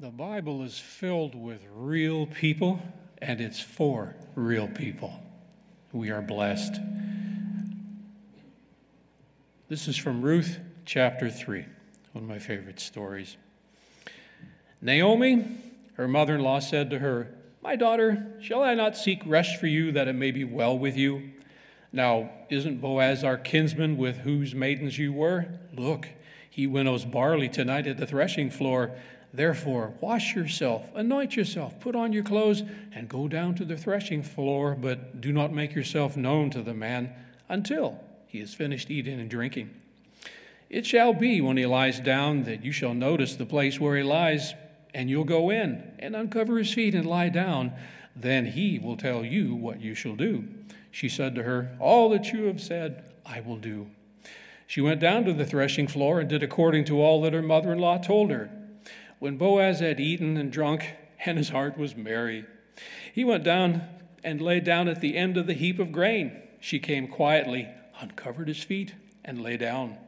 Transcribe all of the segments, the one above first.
The Bible is filled with real people and it's for real people. We are blessed. This is from Ruth chapter 3, one of my favorite stories. Naomi, her mother in law, said to her, My daughter, shall I not seek rest for you that it may be well with you? Now, isn't Boaz our kinsman with whose maidens you were? Look, he winnows barley tonight at the threshing floor. Therefore, wash yourself, anoint yourself, put on your clothes, and go down to the threshing floor, but do not make yourself known to the man until he has finished eating and drinking. It shall be when he lies down that you shall notice the place where he lies, and you'll go in and uncover his feet and lie down. Then he will tell you what you shall do. She said to her, All that you have said, I will do. She went down to the threshing floor and did according to all that her mother in law told her. When Boaz had eaten and drunk, and his heart was merry, he went down and lay down at the end of the heap of grain. She came quietly, uncovered his feet, and lay down.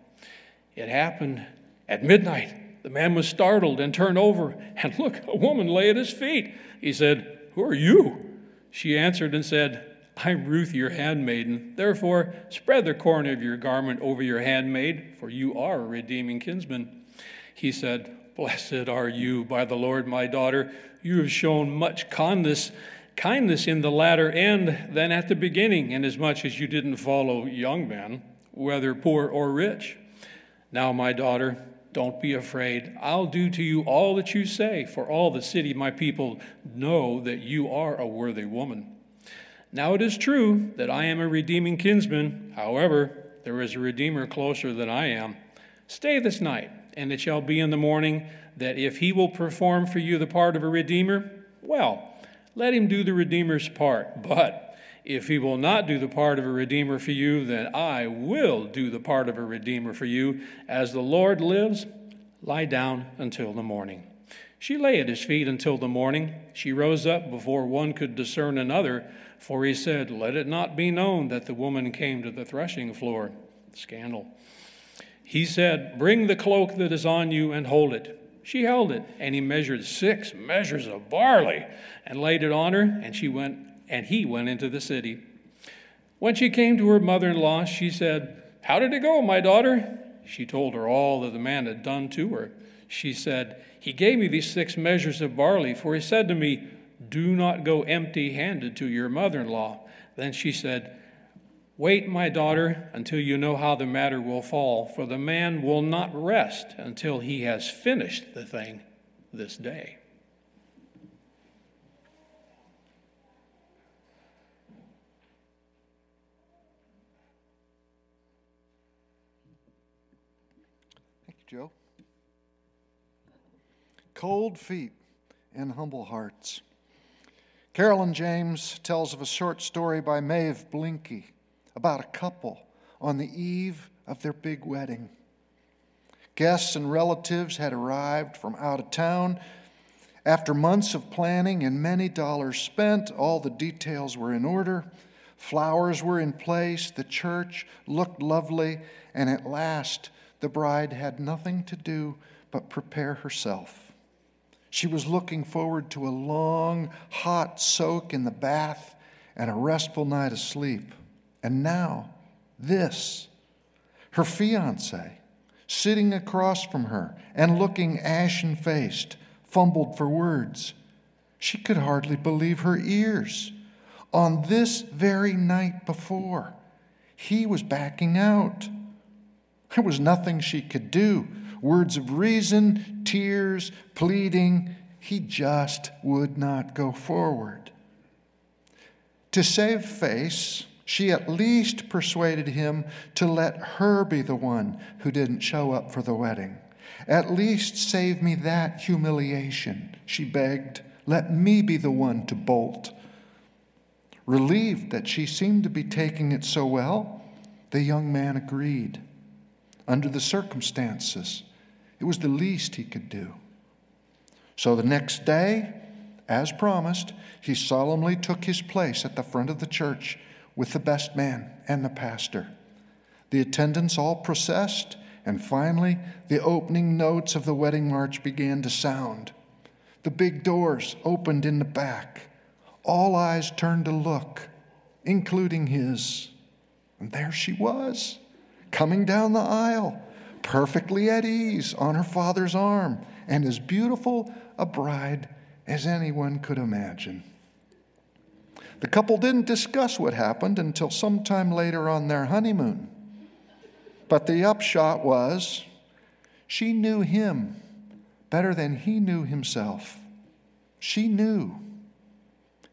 It happened at midnight. The man was startled and turned over, and look, a woman lay at his feet. He said, Who are you? She answered and said, I'm Ruth, your handmaiden. Therefore, spread the corner of your garment over your handmaid, for you are a redeeming kinsman. He said, Blessed are you by the Lord, my daughter. You have shown much kindness, kindness in the latter end than at the beginning, inasmuch as you didn't follow young men, whether poor or rich. Now, my daughter, don't be afraid. I'll do to you all that you say, for all the city, my people, know that you are a worthy woman. Now it is true that I am a redeeming kinsman. However, there is a redeemer closer than I am. Stay this night and it shall be in the morning that if he will perform for you the part of a redeemer, well, let him do the redeemer's part. But if he will not do the part of a redeemer for you, then I will do the part of a redeemer for you. As the Lord lives, lie down until the morning. She lay at his feet until the morning. She rose up before one could discern another, for he said, Let it not be known that the woman came to the threshing floor. Scandal. He said, Bring the cloak that is on you and hold it. She held it, and he measured six measures of barley and laid it on her, and she went and he went into the city. When she came to her mother-in-law, she said, How did it go, my daughter? She told her all that the man had done to her. She said, He gave me these six measures of barley, for he said to me, Do not go empty handed to your mother in law. Then she said, Wait, my daughter, until you know how the matter will fall, for the man will not rest until he has finished the thing this day. Thank you, Joe. Cold feet and humble hearts. Carolyn James tells of a short story by Maeve Binchy about a couple on the eve of their big wedding. Guests and relatives had arrived from out of town. After months of planning and many dollars spent, all the details were in order. Flowers were in place, the church looked lovely, and at last the bride had nothing to do but prepare herself. She was looking forward to a long, hot soak in the bath and a restful night of sleep. And now, this. Her fiance, sitting across from her and looking ashen faced, fumbled for words. She could hardly believe her ears. On this very night before, he was backing out. There was nothing she could do. Words of reason, tears, pleading. He just would not go forward. To save face, she at least persuaded him to let her be the one who didn't show up for the wedding. At least save me that humiliation, she begged. Let me be the one to bolt. Relieved that she seemed to be taking it so well, the young man agreed. Under the circumstances, it was the least he could do. So the next day, as promised, he solemnly took his place at the front of the church with the best man and the pastor. The attendants all processed, and finally the opening notes of the wedding march began to sound. The big doors opened in the back. All eyes turned to look, including his. And there she was, coming down the aisle, perfectly at ease on her father's arm, and as beautiful a bride as anyone could imagine. The couple didn't discuss what happened until sometime later on their honeymoon. But the upshot was she knew him better than he knew himself. She knew.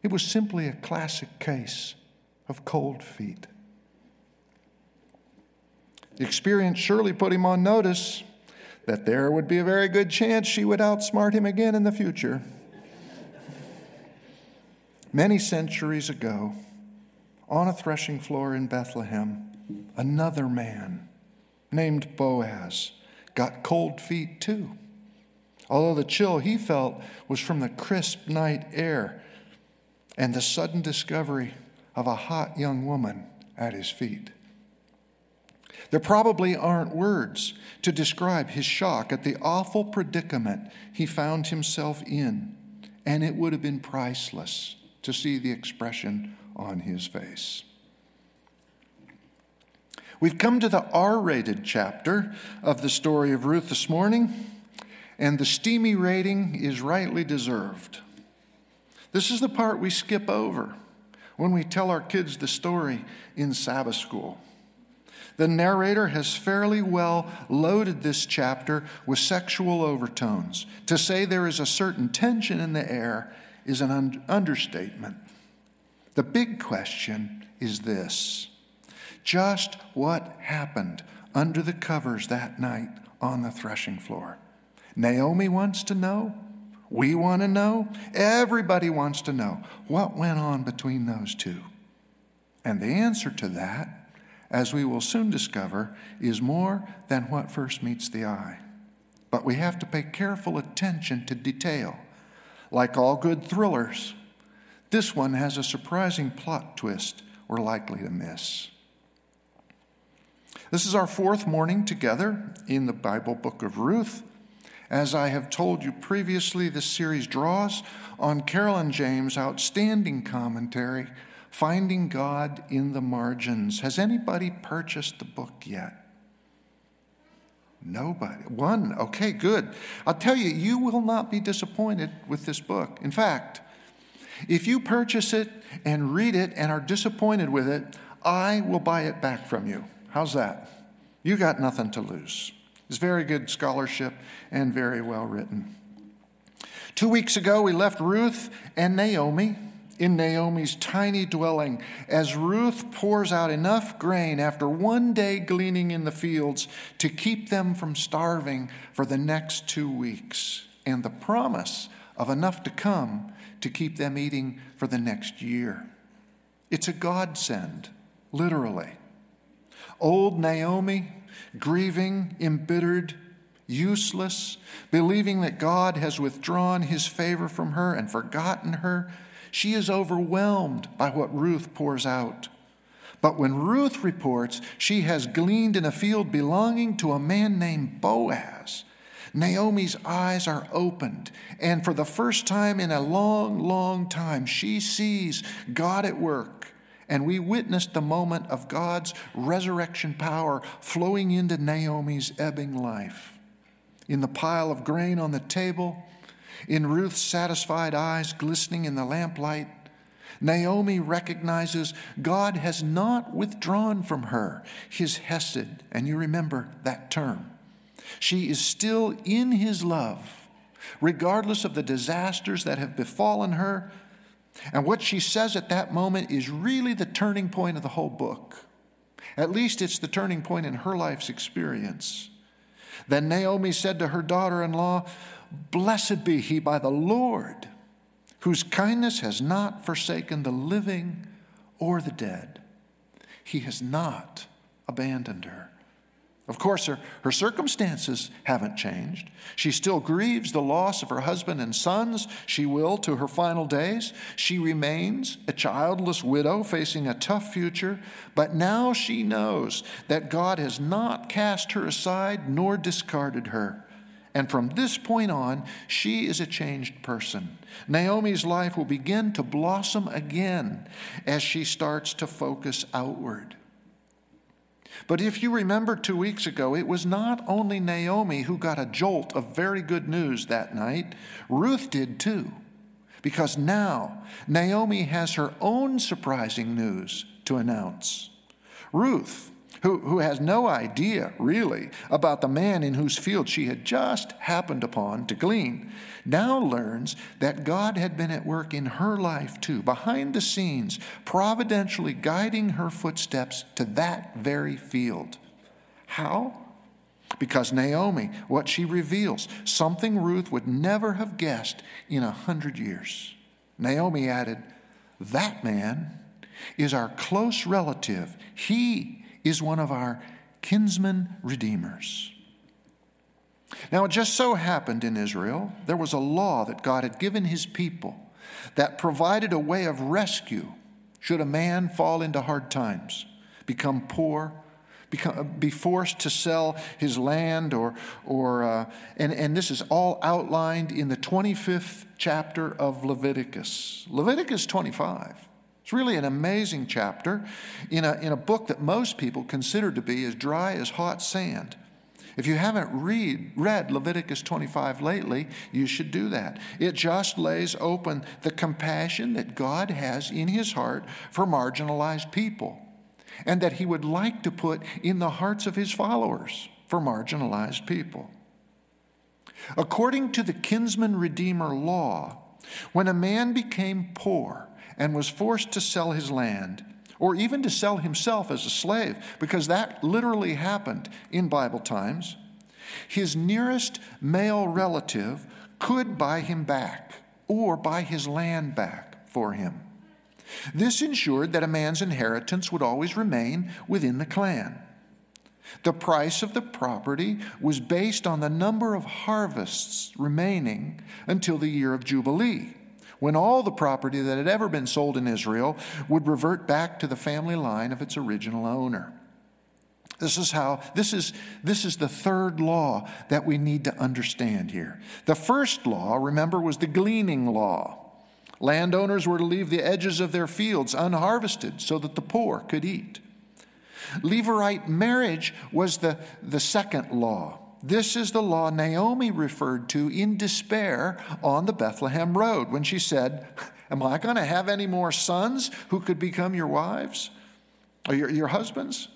It was simply a classic case of cold feet. The experience surely put him on notice that there would be a very good chance she would outsmart him again in the future. Many centuries ago, on a threshing floor in Bethlehem, another man named Boaz got cold feet too although the chill he felt was from the crisp night air and the sudden discovery of a hot young woman at his feet. There probably aren't words to describe his shock at the awful predicament he found himself in, and it would have been priceless to see the expression on his face. We've come to the R rated chapter of the story of Ruth this morning and the steamy rating is rightly deserved. This is the part we skip over when we tell our kids the story in Sabbath school. The narrator has fairly well loaded this chapter with sexual overtones. To say there is a certain tension in the air is an un- understatement. The big question is this just what happened under the covers that night on the threshing floor? Naomi wants to know. We want to know. Everybody wants to know what went on between those two. And the answer to that, as we will soon discover, is more than what first meets the eye. But we have to pay careful attention to detail. Like all good thrillers, this one has a surprising plot twist we're likely to miss. This is our fourth morning together in the Bible book of Ruth. As I have told you previously, this series draws on Carolyn James' outstanding commentary, Finding God in the Margins. Has anybody purchased the book yet? Nobody. One. Okay, good. I'll tell you, you will not be disappointed with this book. In fact, if you purchase it and read it and are disappointed with it, I will buy it back from you. How's that? You got nothing to lose. It's very good scholarship and very well written. Two weeks ago, we left Ruth and Naomi in Naomi's tiny dwelling as Ruth pours out enough grain after one day gleaning in the fields to keep them from starving for the next two weeks, and the promise of enough to come to keep them eating for the next year. It's a godsend, literally. Old Naomi grieving, embittered, useless, believing that God has withdrawn his favor from her and forgotten her. She is overwhelmed by what Ruth pours out. But when Ruth reports she has gleaned in a field belonging to a man named Boaz, Naomi's eyes are opened, and for the first time in a long, long time, she sees God at work and we witnessed the moment of God's resurrection power flowing into Naomi's ebbing life. In the pile of grain on the table, in Ruth's satisfied eyes glistening in the lamplight, Naomi recognizes God has not withdrawn from her his Hesed, and you remember that term. She is still in his love, regardless of the disasters that have befallen her and what she says at that moment is really the turning point of the whole book. At least it's the turning point in her life's experience. Then Naomi said to her daughter in law, Blessed be he by the Lord, whose kindness has not forsaken the living or the dead. He has not abandoned her. Of course, her, her circumstances haven't changed. She still grieves the loss of her husband and sons. She will to her final days. She remains a childless widow facing a tough future, but now she knows that God has not cast her aside nor discarded her. And from this point on, she is a changed person. Naomi's life will begin to blossom again as she starts to focus outward. But if you remember two weeks ago, it was not only Naomi who got a jolt of very good news that night, Ruth did too. Because now Naomi has her own surprising news to announce. Ruth, who, who has no idea, really, about the man in whose field she had just happened upon to glean, now learns that God had been at work in her life too, behind the scenes, providentially guiding her footsteps to that very field. How? Because Naomi, what she reveals, something Ruth would never have guessed in a hundred years. Naomi added, That man is our close relative. He is one of our kinsman redeemers. Now, it just so happened in Israel, there was a law that God had given his people that provided a way of rescue should a man fall into hard times, become poor, become, be forced to sell his land, or, or uh, and, and this is all outlined in the 25th chapter of Leviticus. Leviticus 25. It's really an amazing chapter in a, in a book that most people consider to be as dry as hot sand. If you haven't read, read Leviticus 25 lately, you should do that. It just lays open the compassion that God has in his heart for marginalized people and that he would like to put in the hearts of his followers for marginalized people. According to the kinsman redeemer law, when a man became poor, and was forced to sell his land or even to sell himself as a slave, because that literally happened in Bible times, his nearest male relative could buy him back or buy his land back for him. This ensured that a man's inheritance would always remain within the clan. The price of the property was based on the number of harvests remaining until the year of Jubilee when all the property that had ever been sold in Israel would revert back to the family line of its original owner. This is how, this is, this is the third law that we need to understand here. The first law, remember, was the gleaning law. Landowners were to leave the edges of their fields unharvested so that the poor could eat. Levirate marriage was the, the second law. This is the law Naomi referred to in despair on the Bethlehem road when she said, Am I going to have any more sons who could become your wives or your, your husbands?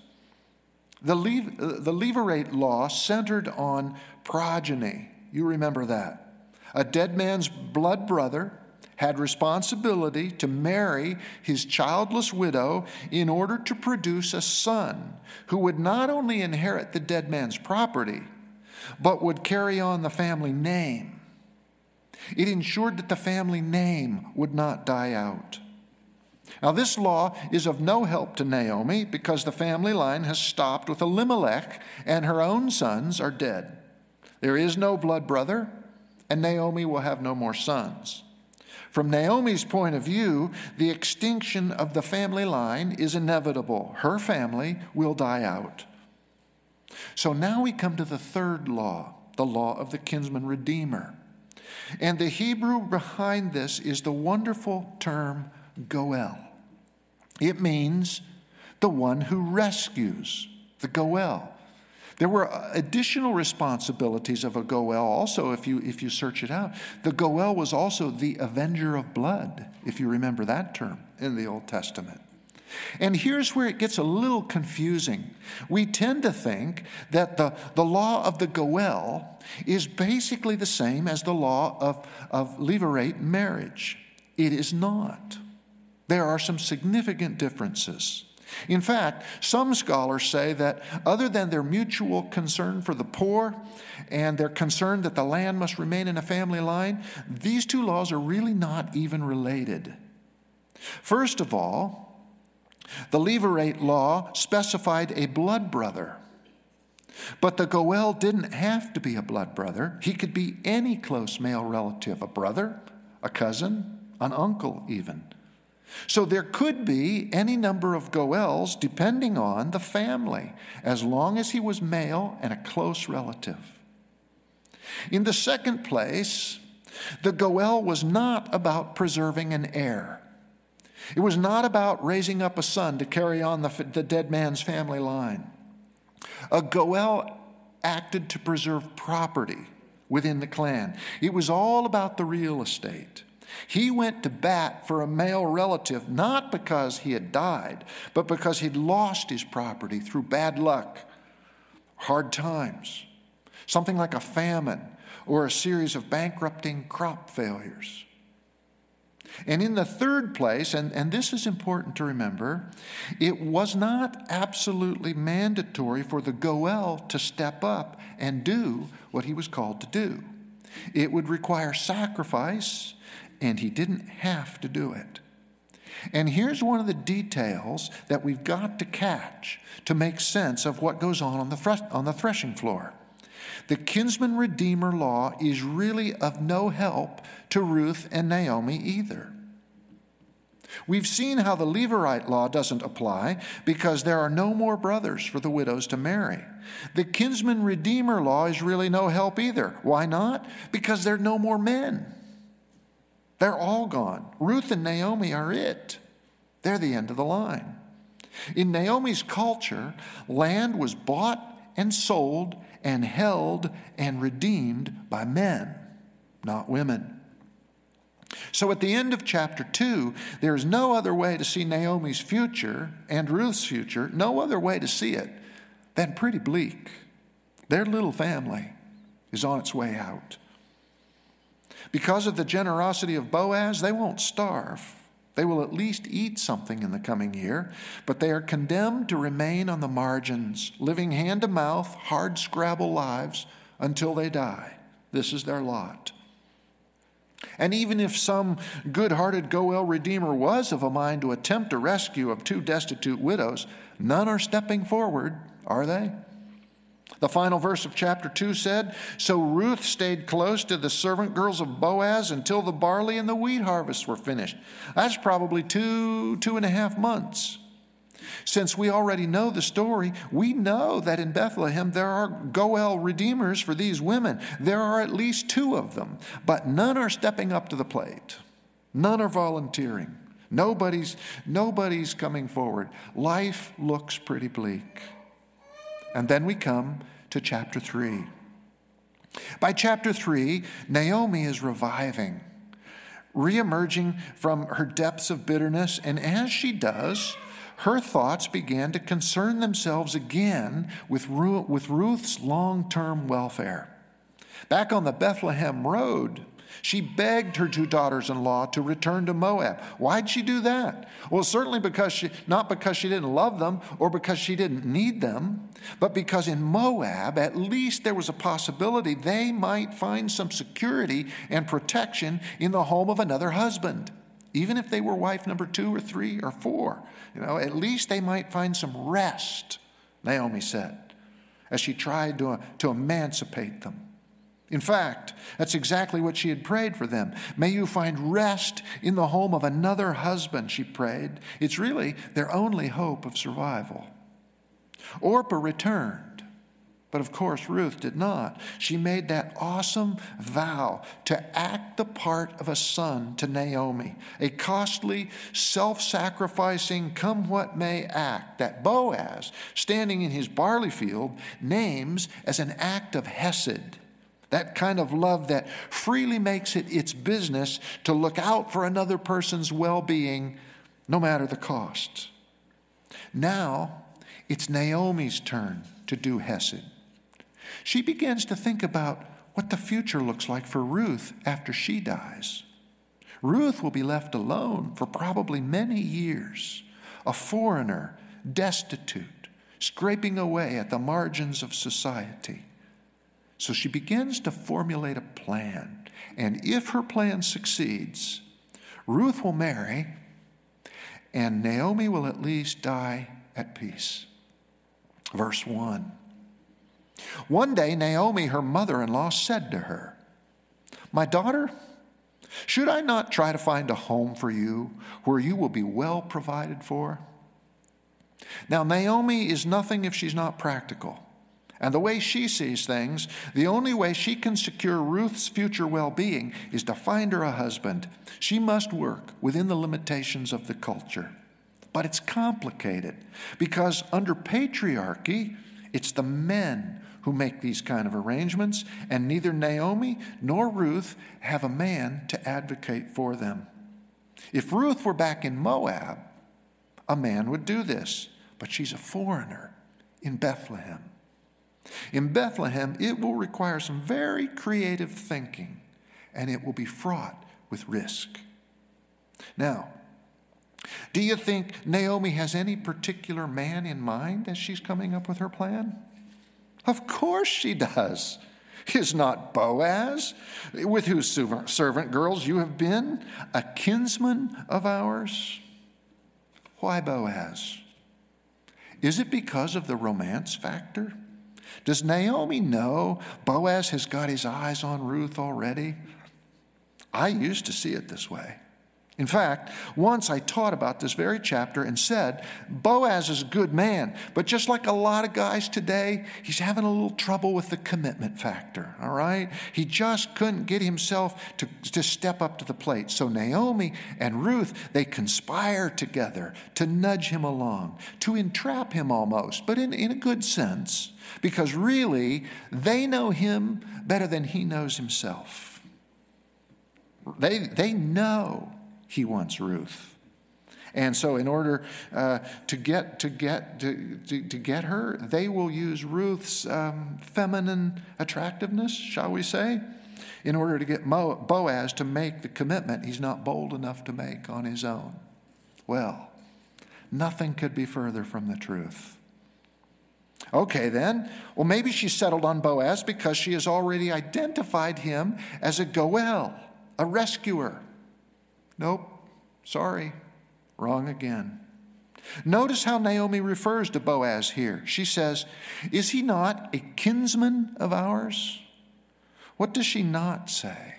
The, the Levirate law centered on progeny. You remember that. A dead man's blood brother had responsibility to marry his childless widow in order to produce a son who would not only inherit the dead man's property, but would carry on the family name. It ensured that the family name would not die out. Now, this law is of no help to Naomi because the family line has stopped with Elimelech and her own sons are dead. There is no blood brother, and Naomi will have no more sons. From Naomi's point of view, the extinction of the family line is inevitable. Her family will die out. So now we come to the third law, the law of the kinsman redeemer. And the Hebrew behind this is the wonderful term goel. It means the one who rescues, the goel. There were additional responsibilities of a goel also, if you, if you search it out. The goel was also the avenger of blood, if you remember that term in the Old Testament. And here's where it gets a little confusing. We tend to think that the, the law of the Goel is basically the same as the law of, of levirate marriage. It is not. There are some significant differences. In fact, some scholars say that other than their mutual concern for the poor and their concern that the land must remain in a family line, these two laws are really not even related. First of all, the Levirate law specified a blood brother. But the Goel didn't have to be a blood brother. He could be any close male relative, a brother, a cousin, an uncle, even. So there could be any number of Goels depending on the family, as long as he was male and a close relative. In the second place, the Goel was not about preserving an heir. It was not about raising up a son to carry on the, the dead man's family line. A Goel acted to preserve property within the clan. It was all about the real estate. He went to bat for a male relative not because he had died, but because he'd lost his property through bad luck, hard times, something like a famine or a series of bankrupting crop failures. And in the third place, and, and this is important to remember, it was not absolutely mandatory for the Goel to step up and do what he was called to do. It would require sacrifice, and he didn't have to do it. And here's one of the details that we've got to catch to make sense of what goes on on the, on the threshing floor. The kinsman redeemer law is really of no help to Ruth and Naomi either. We've seen how the Levirate law doesn't apply because there are no more brothers for the widows to marry. The kinsman redeemer law is really no help either. Why not? Because there are no more men. They're all gone. Ruth and Naomi are it. They're the end of the line. In Naomi's culture, land was bought and sold and held and redeemed by men, not women. So at the end of chapter 2, there is no other way to see Naomi's future and Ruth's future, no other way to see it than pretty bleak. Their little family is on its way out. Because of the generosity of Boaz, they won't starve. They will at least eat something in the coming year, but they are condemned to remain on the margins, living hand to mouth, hard scrabble lives until they die. This is their lot. And even if some good hearted Goel Redeemer was of a mind to attempt a rescue of two destitute widows, none are stepping forward, are they? The final verse of chapter 2 said So Ruth stayed close to the servant girls of Boaz until the barley and the wheat harvests were finished. That's probably two, two and a half months. Since we already know the story, we know that in Bethlehem there are Goel redeemers for these women. There are at least two of them, but none are stepping up to the plate. None are volunteering. Nobody's, nobody's coming forward. Life looks pretty bleak. And then we come to chapter 3. By chapter 3, Naomi is reviving, reemerging from her depths of bitterness, and as she does, her thoughts began to concern themselves again with, Ruth's long term welfare. Back on the Bethlehem road, she begged her two daughters in law to return to Moab. Why'd she do that? Well, certainly because she, not because she didn't love them or because she didn't need them, but because in Moab, at least there was a possibility they might find some security and protection in the home of another husband. Even if they were wife number two or three or four, you know, at least they might find some rest, Naomi said, as she tried to, to emancipate them. In fact, that's exactly what she had prayed for them. May you find rest in the home of another husband, she prayed. It's really their only hope of survival. Orpah returned, but of course, Ruth did not. She made that awesome vow to act the part of a son to Naomi, a costly, self sacrificing, come what may act that Boaz, standing in his barley field, names as an act of Hesed that kind of love that freely makes it its business to look out for another person's well being, no matter the cost. Now it's Naomi's turn to do Hesed. She begins to think about what the future looks like for Ruth after she dies. Ruth will be left alone for probably many years, a foreigner, destitute, scraping away at the margins of society. So she begins to formulate a plan. And if her plan succeeds, Ruth will marry, and Naomi will at least die at peace. Verse 1. One day, Naomi, her mother in law, said to her, My daughter, should I not try to find a home for you where you will be well provided for? Now, Naomi is nothing if she's not practical. And the way she sees things, the only way she can secure Ruth's future well being is to find her a husband. She must work within the limitations of the culture. But it's complicated because under patriarchy, it's the men who make these kind of arrangements, and neither Naomi nor Ruth have a man to advocate for them. If Ruth were back in Moab, a man would do this, but she's a foreigner in Bethlehem. In Bethlehem, it will require some very creative thinking, and it will be fraught with risk. Now, do you think Naomi has any particular man in mind as she's coming up with her plan? Of course she does. Is not Boaz, with whose servant girls you have been, a kinsman of ours? Why Boaz? Is it because of the romance factor? Does Naomi know Boaz has got his eyes on Ruth already? I used to see it this way. In fact, once I taught about this very chapter and said, Boaz is a good man, but just like a lot of guys today, he's having a little trouble with the commitment factor, all right? He just couldn't get himself to, to step up to the plate. So Naomi and Ruth, they conspire together to nudge him along, to entrap him almost, but in, in a good sense, because really, they know him better than he knows himself. They, they know he wants Ruth. And so, in order uh, to get to get to, to, to, get her, they will use Ruth's um, feminine attractiveness, shall we say, in order to get Mo- Boaz to make the commitment he's not bold enough to make on his own. Well, nothing could be further from the truth. Okay, then. Well, maybe she settled on Boaz because she has already identified him as a Goel, a rescuer. Nope, sorry, wrong again. Notice how Naomi refers to Boaz here. She says, Is he not a kinsman of ours? What does she not say?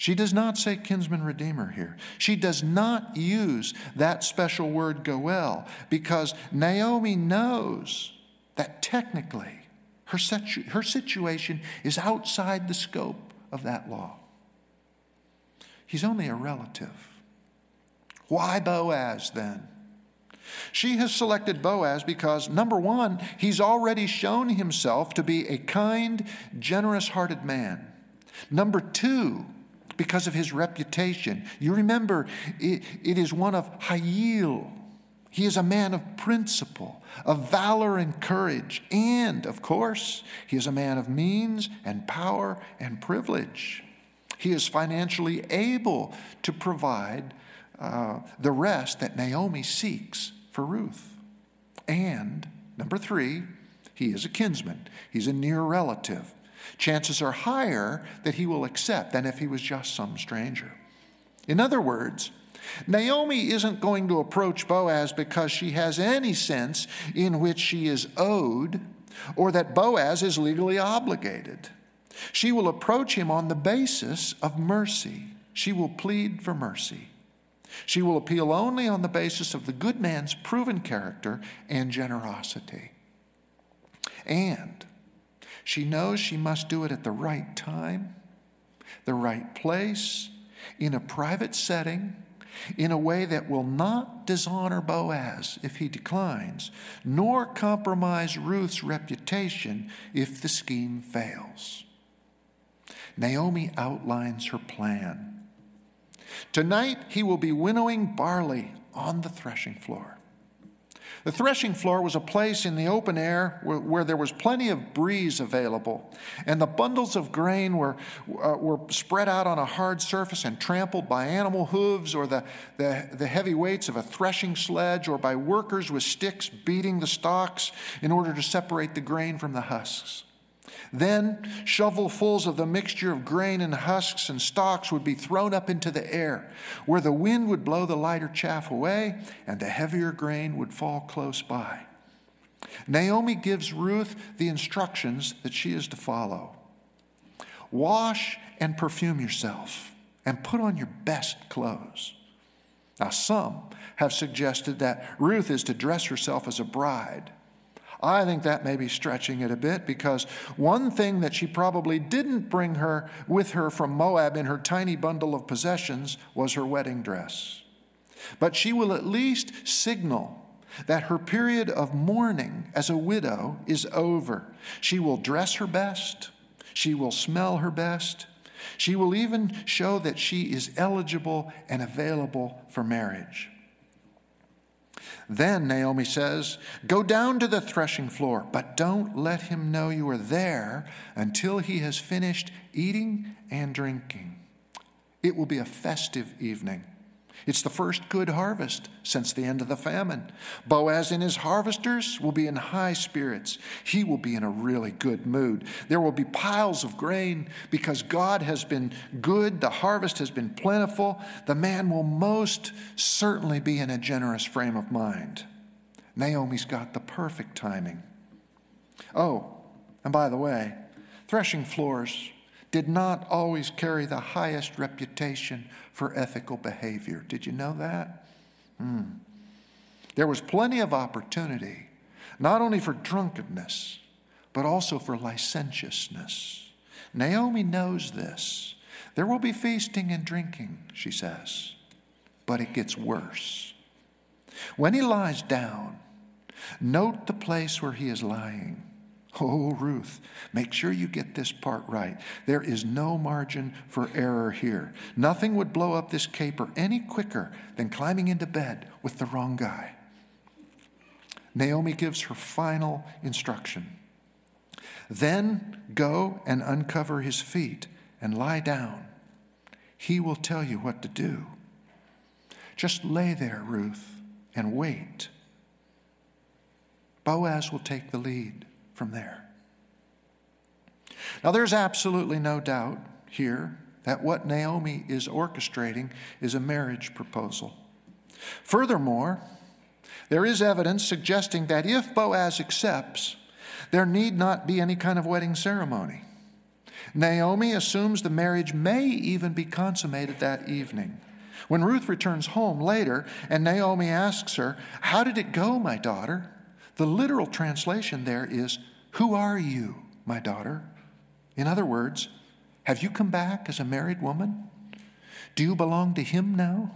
She does not say kinsman redeemer here. She does not use that special word goel because Naomi knows that technically her, situ- her situation is outside the scope of that law. He's only a relative. Why Boaz then? She has selected Boaz because, number one, he's already shown himself to be a kind, generous hearted man. Number two, because of his reputation. You remember, it, it is one of Hayil. He is a man of principle, of valor and courage, and, of course, he is a man of means and power and privilege. He is financially able to provide uh, the rest that Naomi seeks for Ruth. And number three, he is a kinsman, he's a near relative. Chances are higher that he will accept than if he was just some stranger. In other words, Naomi isn't going to approach Boaz because she has any sense in which she is owed or that Boaz is legally obligated. She will approach him on the basis of mercy. She will plead for mercy. She will appeal only on the basis of the good man's proven character and generosity. And she knows she must do it at the right time, the right place, in a private setting, in a way that will not dishonor Boaz if he declines, nor compromise Ruth's reputation if the scheme fails. Naomi outlines her plan. Tonight, he will be winnowing barley on the threshing floor. The threshing floor was a place in the open air where, where, there was plenty of breeze available, and the bundles of grain were, uh, were spread out on a hard surface and trampled by animal hooves or the, the, the heavy weights of a threshing sledge or by workers with sticks beating the stalks in order to separate the grain from the husks. Then shovelfuls of the mixture of grain and husks and stalks would be thrown up into the air, where the wind would blow the lighter chaff away and the heavier grain would fall close by. Naomi gives Ruth the instructions that she is to follow Wash and perfume yourself, and put on your best clothes. Now, some have suggested that Ruth is to dress herself as a bride I think that may be stretching it a bit because one thing that she probably didn't bring her with her from Moab in her tiny bundle of possessions was her wedding dress. But she will at least signal that her period of mourning as a widow is over. She will dress her best, she will smell her best, she will even show that she is eligible and available for marriage. Then, Naomi says, Go down to the threshing floor, but don't let him know you are there until he has finished eating and drinking. It will be a festive evening. It's the first good harvest since the end of the famine. Boaz and his harvesters will be in high spirits. He will be in a really good mood. There will be piles of grain because God has been good, the harvest has been plentiful. The man will most certainly be in a generous frame of mind. Naomi's got the perfect timing. Oh, and by the way, threshing floors did not always carry the highest reputation for ethical behavior. Did you know that? Hmm. There was plenty of opportunity, not only for drunkenness, but also for licentiousness. Naomi knows this. There will be feasting and drinking, she says, but it gets worse. When he lies down, note the place where he is lying. Oh, Ruth, make sure you get this part right. There is no margin for error here. Nothing would blow up this caper any quicker than climbing into bed with the wrong guy. Naomi gives her final instruction. Then go and uncover his feet and lie down. He will tell you what to do. Just lay there, Ruth, and wait. Boaz will take the lead from there. Now, there's absolutely no doubt here that what Naomi is orchestrating is a marriage proposal. Furthermore, there is evidence suggesting that if Boaz accepts, there need not be any kind of wedding ceremony. Naomi assumes the marriage may even be consummated that evening. When Ruth returns home later and Naomi asks her, How did it go, my daughter? The literal translation there is, who are you, my daughter? In other words, have you come back as a married woman? Do you belong to him now?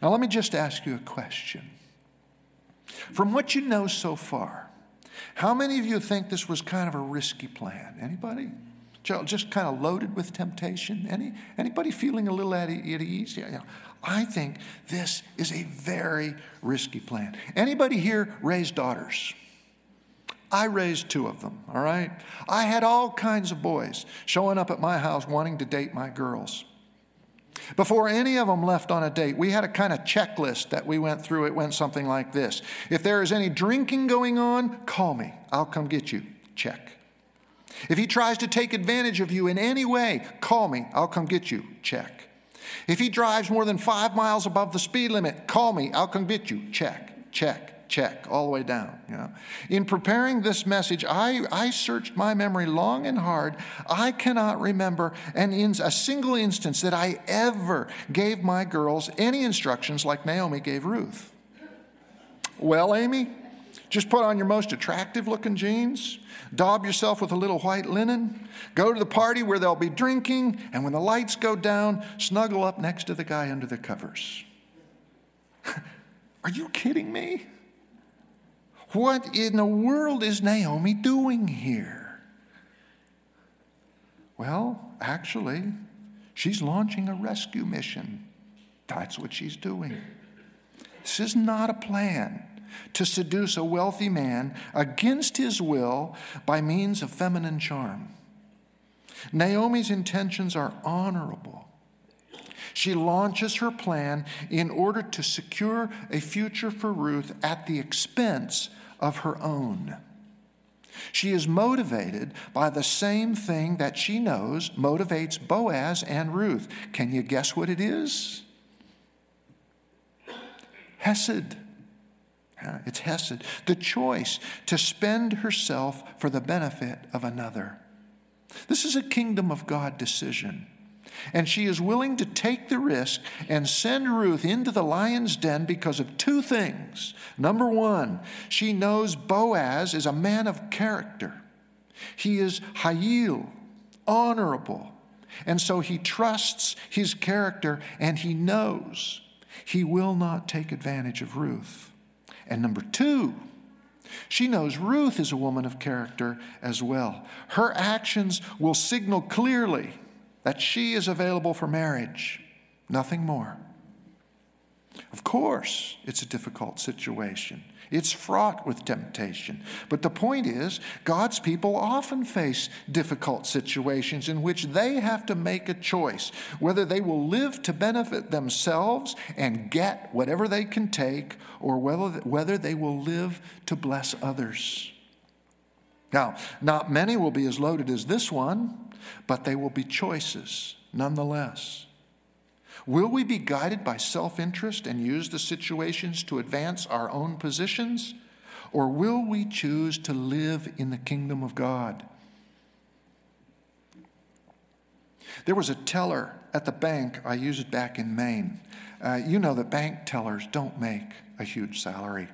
Now, let me just ask you a question. From what you know so far, how many of you think this was kind of a risky plan? Anybody? Just kind of loaded with temptation? Any, anybody feeling a little at ease? Yeah, yeah. I think this is a very risky plan. Anybody here raise daughters? I raised two of them, all right? I had all kinds of boys showing up at my house wanting to date my girls. Before any of them left on a date, we had a kind of checklist that we went through. It went something like this If there is any drinking going on, call me. I'll come get you. Check. If he tries to take advantage of you in any way, call me. I'll come get you. Check. If he drives more than five miles above the speed limit, call me. I'll come get you. Check. Check check all the way down you know. In preparing this message i i searched my memory long and hard. I cannot remember an in a single instance that i ever gave my girls any instructions like naomi gave ruth. Well amy just put on your most attractive looking jeans daub yourself with a little white linen go to the party where they'll be drinking and when the lights go down snuggle up next to the guy under the covers. Are you kidding me what in the world is Naomi doing here? Well, actually, she's launching a rescue mission. That's what she's doing. This is not a plan to seduce a wealthy man against his will by means of feminine charm. Naomi's intentions are honorable. She launches her plan in order to secure a future for Ruth at the expense of her own. She is motivated by the same thing that she knows motivates Boaz and Ruth. Can you guess what it is? Hesed. It's Hesed. The choice to spend herself for the benefit of another. This is a kingdom of God decision. And she is willing to take the risk and send Ruth into the lion's den because of two things. Number one, she knows Boaz is a man of character. He is hayil, honorable. And so he trusts his character and he knows he will not take advantage of Ruth. And number two, she knows Ruth is a woman of character as well. Her actions will signal clearly that she is available for marriage, nothing more. Of course, it's a difficult situation. It's fraught with temptation. But the point is, God's people often face difficult situations in which they have to make a choice whether they will live to benefit themselves and get whatever they can take, or whether, whether they will live to bless others. Now, not many will be as loaded as this one, but they will be choices nonetheless. Will we be guided by self interest and use the situations to advance our own positions? Or will we choose to live in the kingdom of God? There was a teller at the bank I used back in Maine. Uh, you know that bank tellers don't make a huge salary.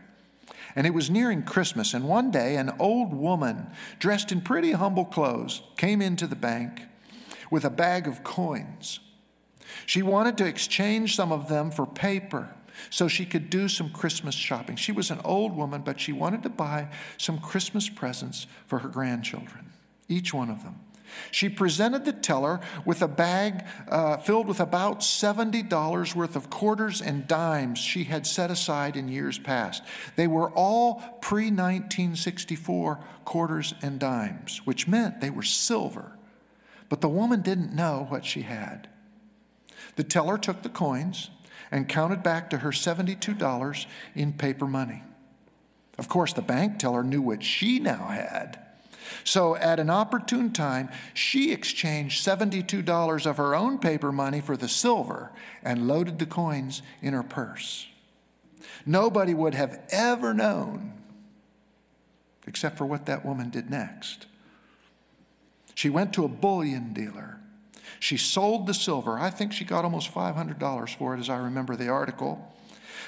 And it was nearing Christmas, and one day an old woman, dressed in pretty humble clothes, came into the bank with a bag of coins. She wanted to exchange some of them for paper so she could do some Christmas shopping. She was an old woman, but she wanted to buy some Christmas presents for her grandchildren, each one of them. She presented the teller with a bag uh, filled with about $70 worth of quarters and dimes she had set aside in years past. They were all pre 1964 quarters and dimes, which meant they were silver. But the woman didn't know what she had. The teller took the coins and counted back to her $72 in paper money. Of course, the bank teller knew what she now had. So, at an opportune time, she exchanged $72 of her own paper money for the silver and loaded the coins in her purse. Nobody would have ever known, except for what that woman did next. She went to a bullion dealer she sold the silver. I think she got almost $500 for it, as I remember the article.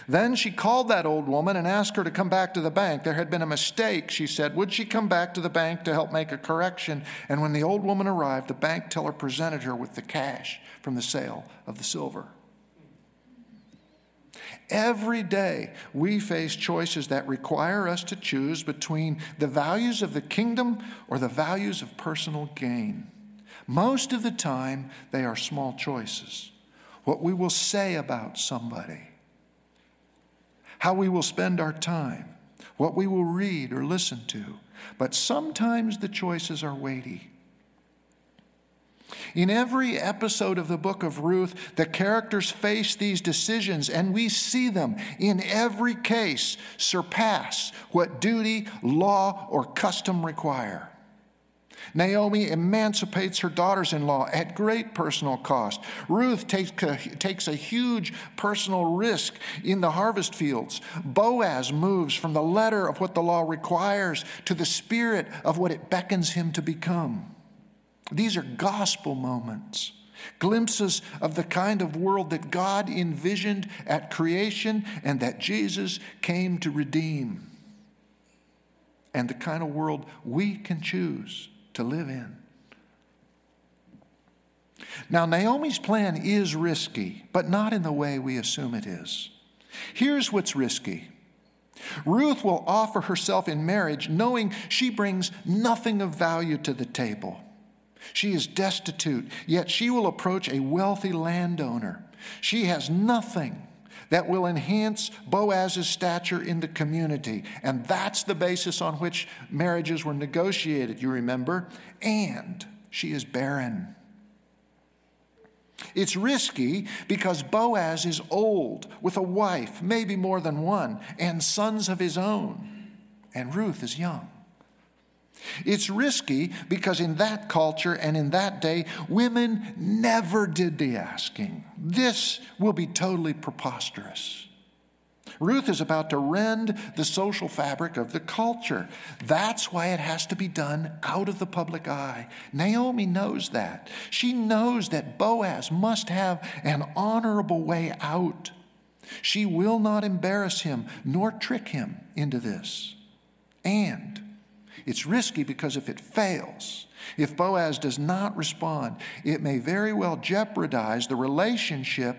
Then she called that old woman and asked her to come back to the bank. There had been a mistake, she said. Would she come back to the bank to help make a correction? And when the old woman arrived, the bank teller presented her with the cash from the sale of the silver. Every day, we face choices that require us to choose between the values of the kingdom or the values of personal gain. Most of the time, they are small choices. What we will say about somebody, how we will spend our time, what we will read or listen to. But sometimes the choices are weighty. In every episode of the book of Ruth, the characters face these decisions, and we see them in every case surpass what duty, law, or custom require. Naomi emancipates her daughters in law at great personal cost. Ruth takes a, takes a huge personal risk in the harvest fields. Boaz moves from the letter of what the law requires to the spirit of what it beckons him to become. These are gospel moments, glimpses of the kind of world that God envisioned at creation and that Jesus came to redeem, and the kind of world we can choose to live in. Now, Naomi's plan is risky, but not in the way we assume it is. Here's what's risky Ruth will offer herself in marriage knowing she brings nothing of value to the table. She is destitute, yet she will approach a wealthy landowner. She has nothing that will enhance Boaz's stature in the community. And that's the basis on which marriages were negotiated, you remember. And she is barren. It's risky because Boaz is old with a wife, maybe more than one, and sons of his own. And Ruth is young. It's risky because in that culture and in that day, women never did the asking. This will be totally preposterous. Ruth is about to rend the social fabric of the culture. That's why it has to be done out of the public eye. Naomi knows that. She knows that Boaz must have an honorable way out. She will not embarrass him nor trick him into this. And it's risky because if it fails, if Boaz does not respond, it may very well jeopardize the relationship,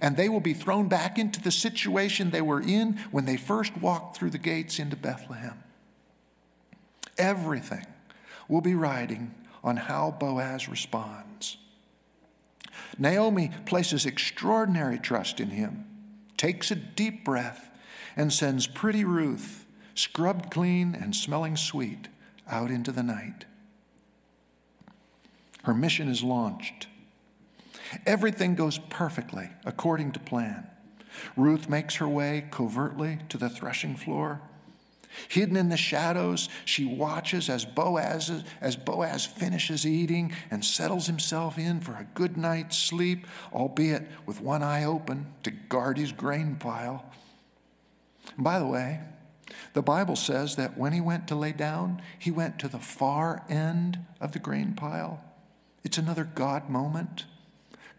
and they will be thrown back into the situation they were in when they first walked through the gates into Bethlehem. Everything will be riding on how Boaz responds. Naomi places extraordinary trust in him, takes a deep breath, and sends pretty Ruth, scrubbed clean and smelling sweet, out into the night. Her mission is launched. Everything goes perfectly according to plan. Ruth makes her way covertly to the threshing floor. Hidden in the shadows, she watches as Boaz, as Boaz finishes eating and settles himself in for a good night's sleep, albeit with one eye open to guard his grain pile. By the way, the Bible says that when he went to lay down, he went to the far end of the grain pile. It's another God moment.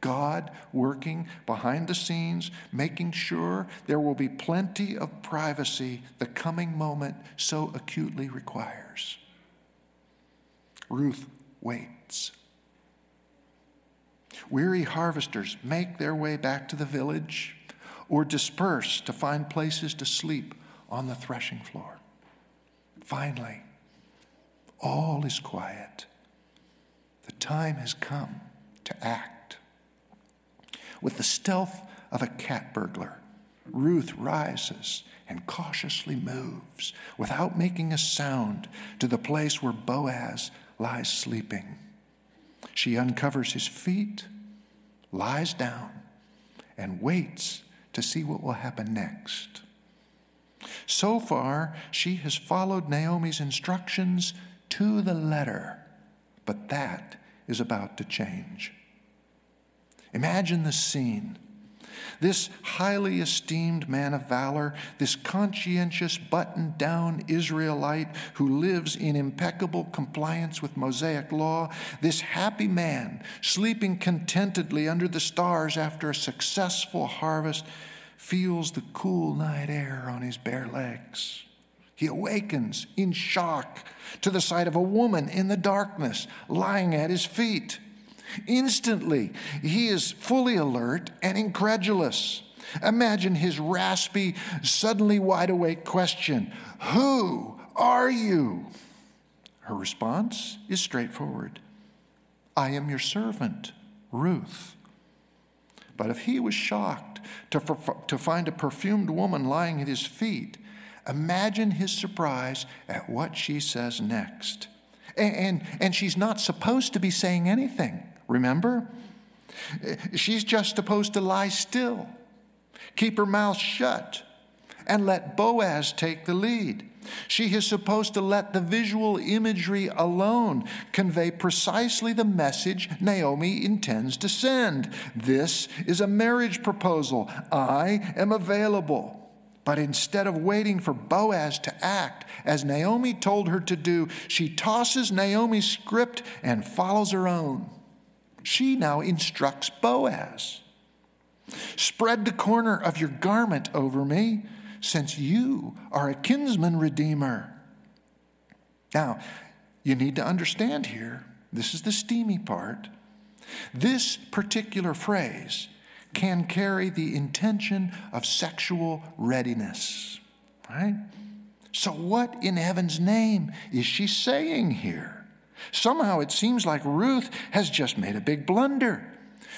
God working behind the scenes, making sure there will be plenty of privacy the coming moment so acutely requires. Ruth waits. Weary harvesters make their way back to the village or disperse to find places to sleep on the threshing floor. Finally, all is quiet. The time has come to act. With the stealth of a cat burglar, Ruth rises and cautiously moves without making a sound to the place where Boaz lies sleeping. She uncovers his feet, lies down, and waits to see what will happen next. So far, she has followed Naomi's instructions to the letter, but that is about to change. Imagine the scene. This highly esteemed man of valor, this conscientious, buttoned down Israelite who lives in impeccable compliance with Mosaic law, this happy man sleeping contentedly under the stars after a successful harvest, feels the cool night air on his bare legs. He awakens in shock to the sight of a woman in the darkness lying at his feet. Instantly, he is fully alert and incredulous. Imagine his raspy, suddenly wide awake question Who are you? Her response is straightforward I am your servant, Ruth. But if he was shocked to, to find a perfumed woman lying at his feet, Imagine his surprise at what she says next. And, and, and, she's not supposed to be saying anything, remember? She's just supposed to lie still, keep her mouth shut, and let Boaz take the lead. She is supposed to let the visual imagery alone convey precisely the message Naomi intends to send. This is a marriage proposal. I am available. But instead of waiting for Boaz to act, as Naomi told her to do, she tosses Naomi's script and follows her own. She now instructs Boaz Spread the corner of your garment over me, since you are a kinsman redeemer. Now, you need to understand here, this is the steamy part. This particular phrase can carry the intention of sexual readiness, right? So, what in heaven's name is she saying here? Somehow it seems like Ruth has just made a big blunder.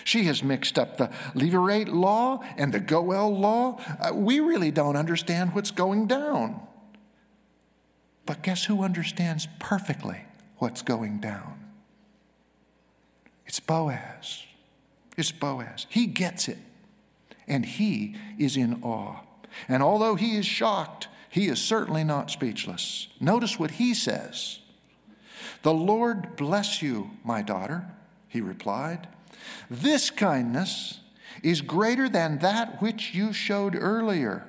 She has mixed up the Levirate law and the Goel law. Uh, we really don't understand what's going down. But guess who understands perfectly what's going down? It's Boaz. It's Boaz. He gets it, and he is in awe. And although he is shocked, he is certainly not speechless. Notice what he says The Lord bless you, my daughter, he replied. This kindness is greater than that which you showed earlier.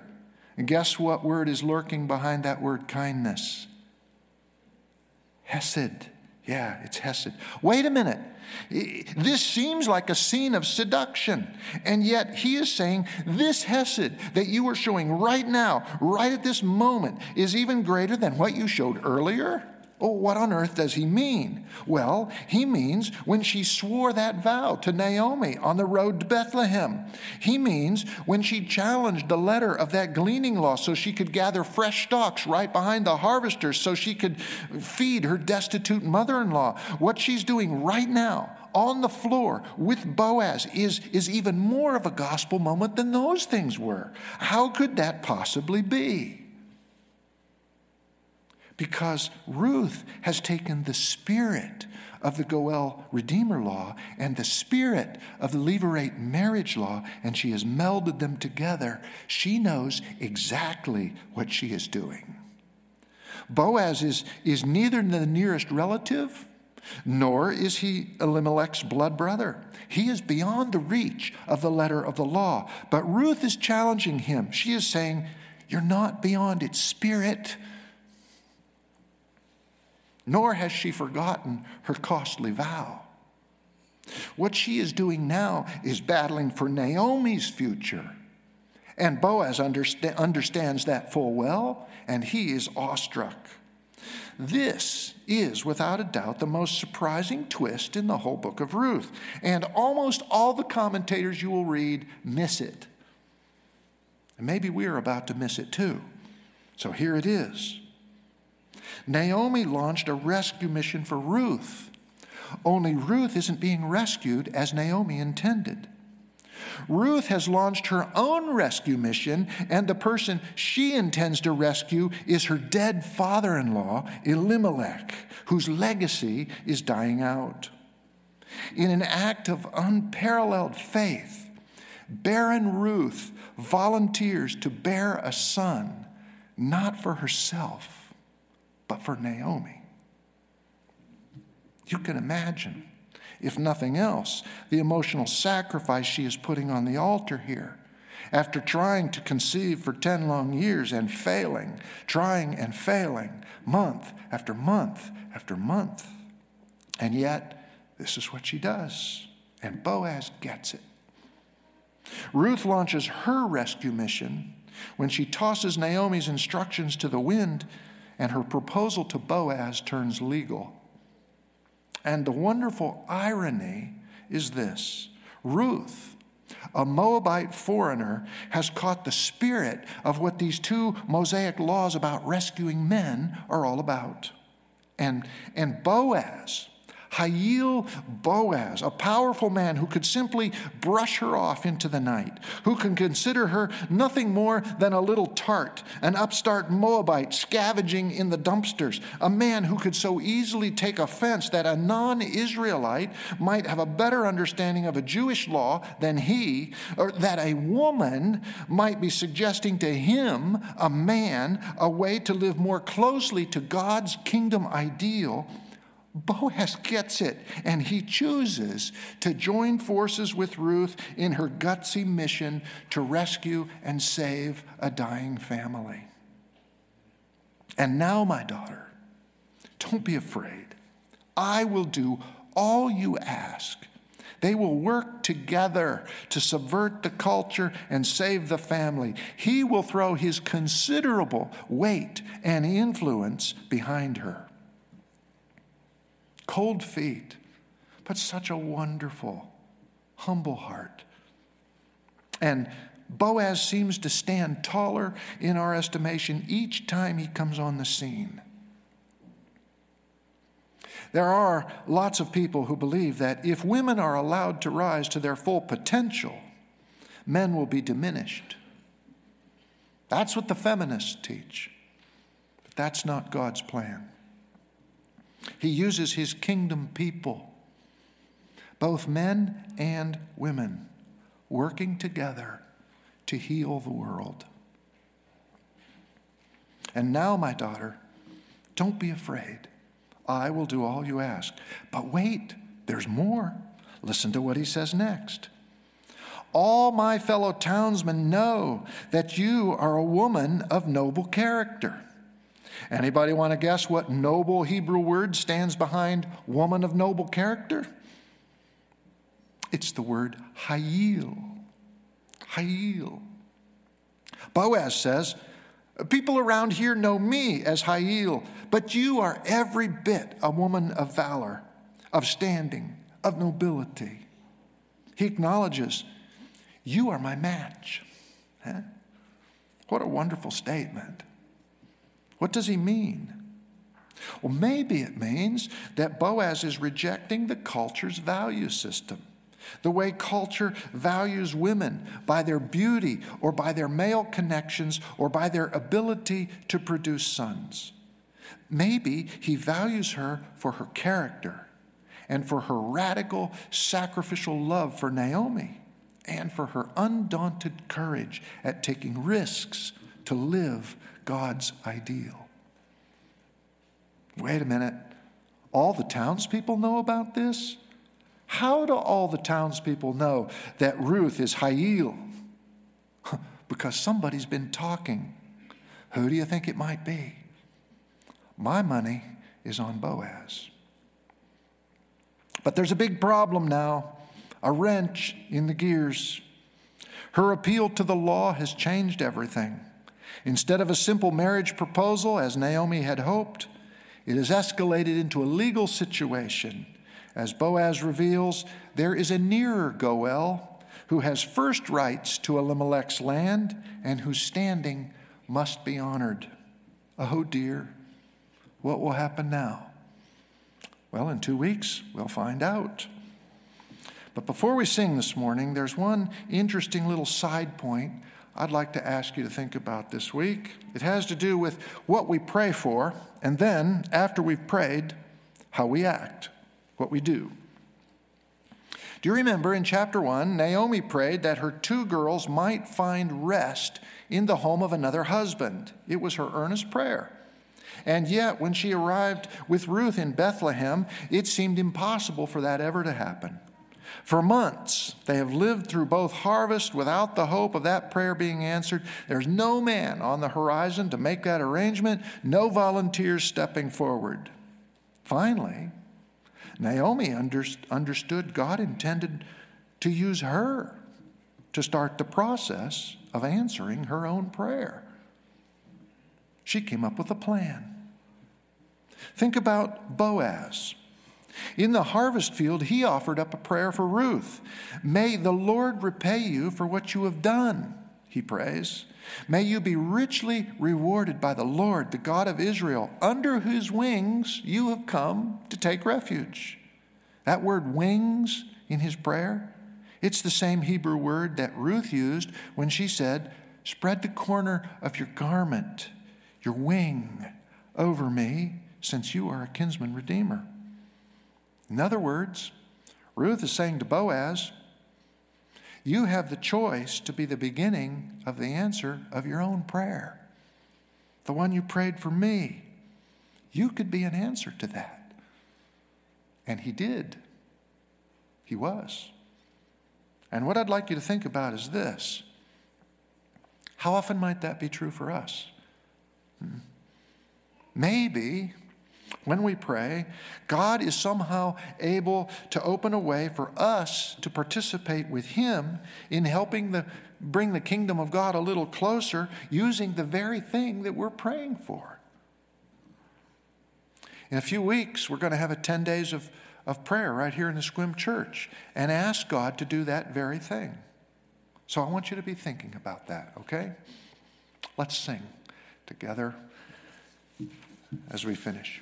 And guess what word is lurking behind that word kindness? Hesed. Yeah, it's Hesed. Wait a minute. This seems like a scene of seduction. And yet he is saying this Hesed that you are showing right now, right at this moment, is even greater than what you showed earlier. Oh, what on earth does he mean? Well, he means when she swore that vow to Naomi on the road to Bethlehem. He means when she challenged the letter of that gleaning law so she could gather fresh stalks right behind the harvesters so she could feed her destitute mother in law. What she's doing right now on the floor with Boaz is, is even more of a gospel moment than those things were. How could that possibly be? Because Ruth has taken the spirit of the Goel Redeemer law and the spirit of the Levirate marriage law, and she has melded them together. She knows exactly what she is doing. Boaz is, is neither the nearest relative, nor is he Elimelech's blood brother. He is beyond the reach of the letter of the law. But Ruth is challenging him. She is saying, You're not beyond its spirit nor has she forgotten her costly vow. What she is doing now is battling for Naomi's future. And Boaz understa- understands that full well, and he is awestruck. This is, without a doubt, the most surprising twist in the whole book of Ruth. And almost all the commentators you will read miss it. And maybe we are about to miss it too. So here it is. Naomi launched a rescue mission for Ruth. Only Ruth isn't being rescued as Naomi intended. Ruth has launched her own rescue mission, and the person she intends to rescue is her dead father in law, Elimelech, whose legacy is dying out. In an act of unparalleled faith, barren Ruth volunteers to bear a son, not for herself but for Naomi. You can imagine, if nothing else, the emotional sacrifice she is putting on the altar here. After trying to conceive for 10 long years and failing, trying and failing, month after month after month. And yet, this is what she does. And Boaz gets it. Ruth launches her rescue mission when she tosses Naomi's instructions to the wind and her proposal to Boaz turns legal. And the wonderful irony is this Ruth, a Moabite foreigner, has caught the spirit of what these two Mosaic laws about rescuing men are all about. And, and Boaz, Hail Boaz, a powerful man who could simply brush her off into the night, who can consider her nothing more than a little tart, an upstart Moabite scavenging in the dumpsters, a man who could so easily take offense that a non Israelite might have a better understanding of a Jewish law than he, or that a woman might be suggesting to him, a man, a way to live more closely to God's kingdom ideal Boaz gets it, and he chooses to join forces with Ruth in her gutsy mission to rescue and save a dying family. And now, my daughter, don't be afraid. I will do all you ask. They will work together to subvert the culture and save the family. He will throw his considerable weight and influence behind her cold feet, but such a wonderful, humble heart. And Boaz seems to stand taller in our estimation each time he comes on the scene. There are lots of people who believe that if women are allowed to rise to their full potential, men will be diminished. That's what the feminists teach. But that's not God's plan. He uses his kingdom people, both men and women, working together to heal the world. And now, my daughter, don't be afraid. I will do all you ask. But wait, there's more. Listen to what he says next. all my fellow townsmen know that you are a woman of noble character. Anybody want to guess what noble Hebrew word stands behind woman of noble character? It's the word Hayil. Hayil. Boaz says, People around here know me as Hayil, but you are every bit a woman of valor, of standing, of nobility. He acknowledges, You are my match. Huh? What a wonderful statement. What does he mean? Well, maybe it means that Boaz is rejecting the culture's value system. The way culture values women by their beauty or by their male connections or by their ability to produce sons. Maybe he values her for her character and for her radical sacrificial love for Naomi and for her undaunted courage at taking risks to live God's ideal. Wait a minute. All the townspeople know about this? How do all the townspeople know that Ruth is Hayil? because somebody's been talking. Who do you think it might be? My money is on Boaz. But there's a big problem now a wrench in the gears. Her appeal to the law has changed everything. Instead of a simple marriage proposal, as Naomi had hoped, it has escalated into a legal situation as Boaz reveals, there is a nearer Goel who has first rights to Elimelech's land and whose standing must be honored. Oh dear, what will happen now? Well, in two weeks, we'll find out. But before we sing this morning, there's one interesting little side point I'd like to ask you to think about this week. It has to do with what we pray for, and then, after we've prayed, how we act what we do. Do you remember in chapter 1, Naomi prayed that her two girls might find rest in the home of another husband? It was her earnest prayer. And yet, when she arrived with Ruth in Bethlehem, it seemed impossible for that ever to happen. For months, they have lived through both harvest without the hope of that prayer being answered. There's no man on the horizon to make that arrangement, no volunteers stepping forward. Finally, Naomi understood God intended to use her to start the process of answering her own prayer. She came up with a plan. Think about Boaz. In the harvest field, he offered up a prayer for Ruth. May the Lord repay you for what you have done, he prays. May you be richly rewarded by the Lord, the God of Israel, under whose wings you have come to take refuge. That word wings in his prayer, it's the same Hebrew word that Ruth used when she said, Spread the corner of your garment, your wing, over me, since you are a kinsman redeemer. In other words, Ruth is saying to Boaz, you have the choice to be the beginning of the answer of your own prayer. The one you prayed for me. You could be an answer to that. And he did. He was. And what I'd like you to think about is this how often might that be true for us? Hmm. Maybe when we pray, God is somehow able to open a way for us to participate with Him in helping the, bring the kingdom of God a little closer using the very thing that we're praying for. In a few weeks, we're going to have a 10 days of, of prayer right here in the Sequim Church and ask God to do that very thing. So I want you to be thinking about that, okay? Let's sing together as we finish.